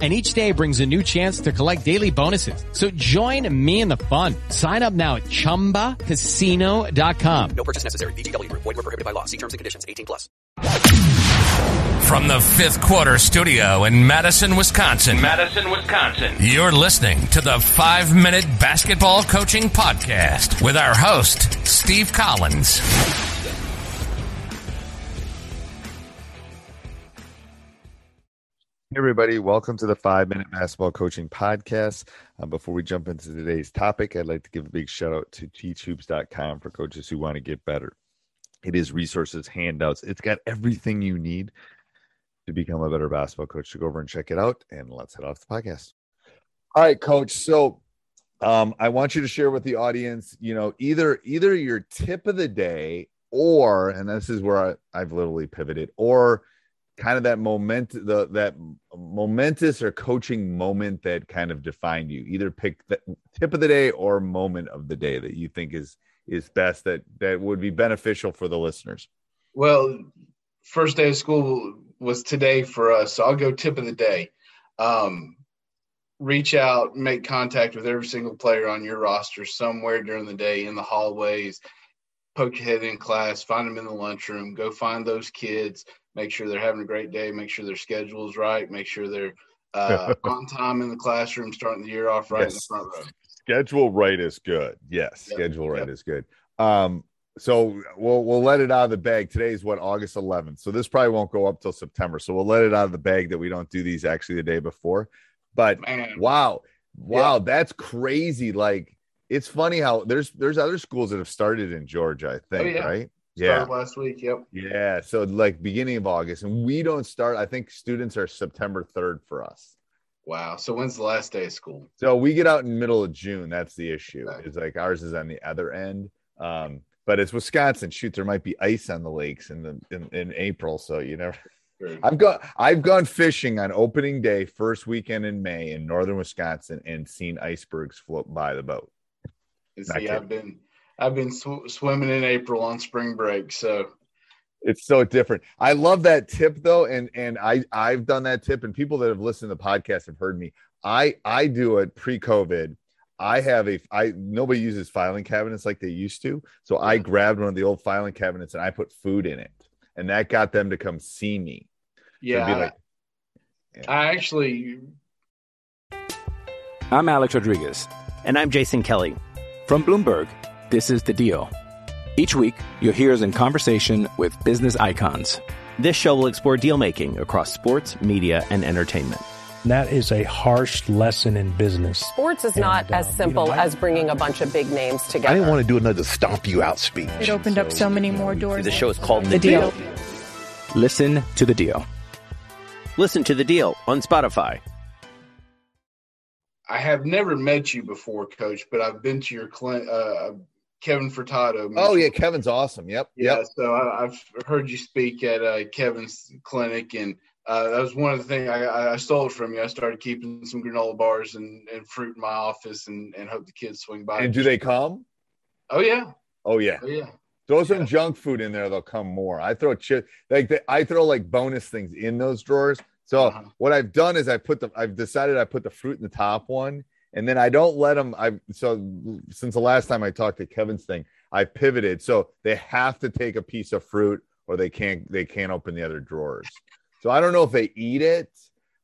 and each day brings a new chance to collect daily bonuses. So join me in the fun. Sign up now at ChumbaCasino.com. No purchase necessary. VGW Group. Void were prohibited by law. See terms and conditions. 18 plus. From the fifth quarter studio in Madison, Wisconsin. Madison, Wisconsin. You're listening to the five minute basketball coaching podcast with our host, Steve Collins. Hey everybody, welcome to the Five Minute Basketball Coaching Podcast. Uh, before we jump into today's topic, I'd like to give a big shout out to teachhoops.com for coaches who want to get better. It is resources, handouts, it's got everything you need to become a better basketball coach. So go over and check it out, and let's head off the podcast. All right, coach. So um, I want you to share with the audience, you know, either either your tip of the day or, and this is where I, I've literally pivoted, or kind of that moment the that momentous or coaching moment that kind of defined you either pick the tip of the day or moment of the day that you think is is best that that would be beneficial for the listeners Well, first day of school was today for us, so I'll go tip of the day. Um, reach out, make contact with every single player on your roster somewhere during the day in the hallways. Poke your head in class, find them in the lunchroom, go find those kids, make sure they're having a great day, make sure their schedule is right, make sure they're uh, on time in the classroom, starting the year off right in the front row. schedule right is good yes Yep. schedule right Yep. is good um so we'll we'll let it out of the bag today is what august 11th so this probably won't go up till september so we'll let it out of the bag that we don't do these actually the day before but Man, Wow. Wow, that's crazy. Like it's funny how there's there's other schools that have started in Georgia, I think, Oh, yeah. right? Started Yeah. last week. Yep. Yeah. So like beginning of August. And we don't start, I think students are September 3rd for us. Wow. So when's the last day of school? So we get out in middle of June. That's the issue. Okay. It's like ours is on the other end. Um, but it's Wisconsin. Shoot, there might be ice on the lakes in the in, in April. So you never. I've gone I've gone fishing on opening day, first weekend in May in northern Wisconsin, and seen icebergs float by the boat. And see. I've been I've been sw- swimming in April on spring break, so It's so different. I love that tip though, and and I I've done that tip, and people that have listened to the podcast have heard me. I I do it pre-COVID. I have a I nobody uses filing cabinets like they used to, so I grabbed one of the old filing cabinets and I put food in it, and that got them to come see me. yeah. be I- like- I actually I'm Alex Rodriguez. And I'm Jason Kelly. From Bloomberg, this is The Deal. Each week, you'll hear us in conversation with business icons. This show will explore deal making across sports, media, and entertainment. That is a harsh lesson in business. Sports is not And, uh, as you simple know, I- as bringing a bunch of big names together. I didn't want to do another stomp you out speech. It opened up so many more doors. The show is called The The Deal. Deal. Listen to The Deal. Listen to The Deal on Spotify. I have never met you before, Coach, but I've been to your clinic. Uh, Kevin Furtado. Oh yeah, Kevin's awesome. Yep, yeah. yep. So I, I've heard you speak at uh, Kevin's clinic, and uh, that was one of the things I, I stole it from you. I started keeping some granola bars and, and fruit in my office, and, and hope the kids swing by. And do they come? Oh yeah, Oh yeah. oh yeah. Throw some junk food in there; they'll come more. I throw chip like the, I throw like bonus things in those drawers. So Uh-huh. what I've done is I put the I've decided I put the fruit in the top one, and then I don't let them. I so since the last time I talked to Kevin's thing, I pivoted. So they have to take a piece of fruit, or they can't they can't open the other drawers. So I don't know if they eat it,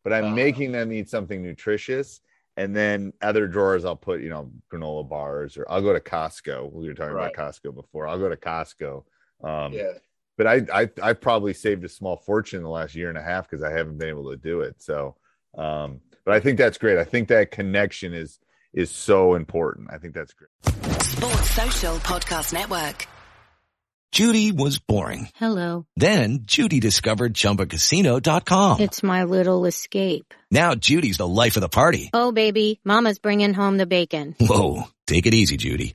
but I'm Uh-huh. making them eat something nutritious. And then other drawers, I'll put, you know, granola bars, or I'll go to Costco. We were talking Right. about Costco before. I'll go to Costco. Um, Yeah. but I, I I probably saved a small fortune in the last year and a half because I haven't been able to do it. So, um, but I think that's great. I think that connection is is so important. I think that's great. Sports Social Podcast Network. Judy was boring. Hello. Then Judy discovered ChumbaCasino.com. It's my little escape. Now Judy's the life of the party. Oh, baby, Mama's bringing home the bacon. Whoa, take it easy, Judy.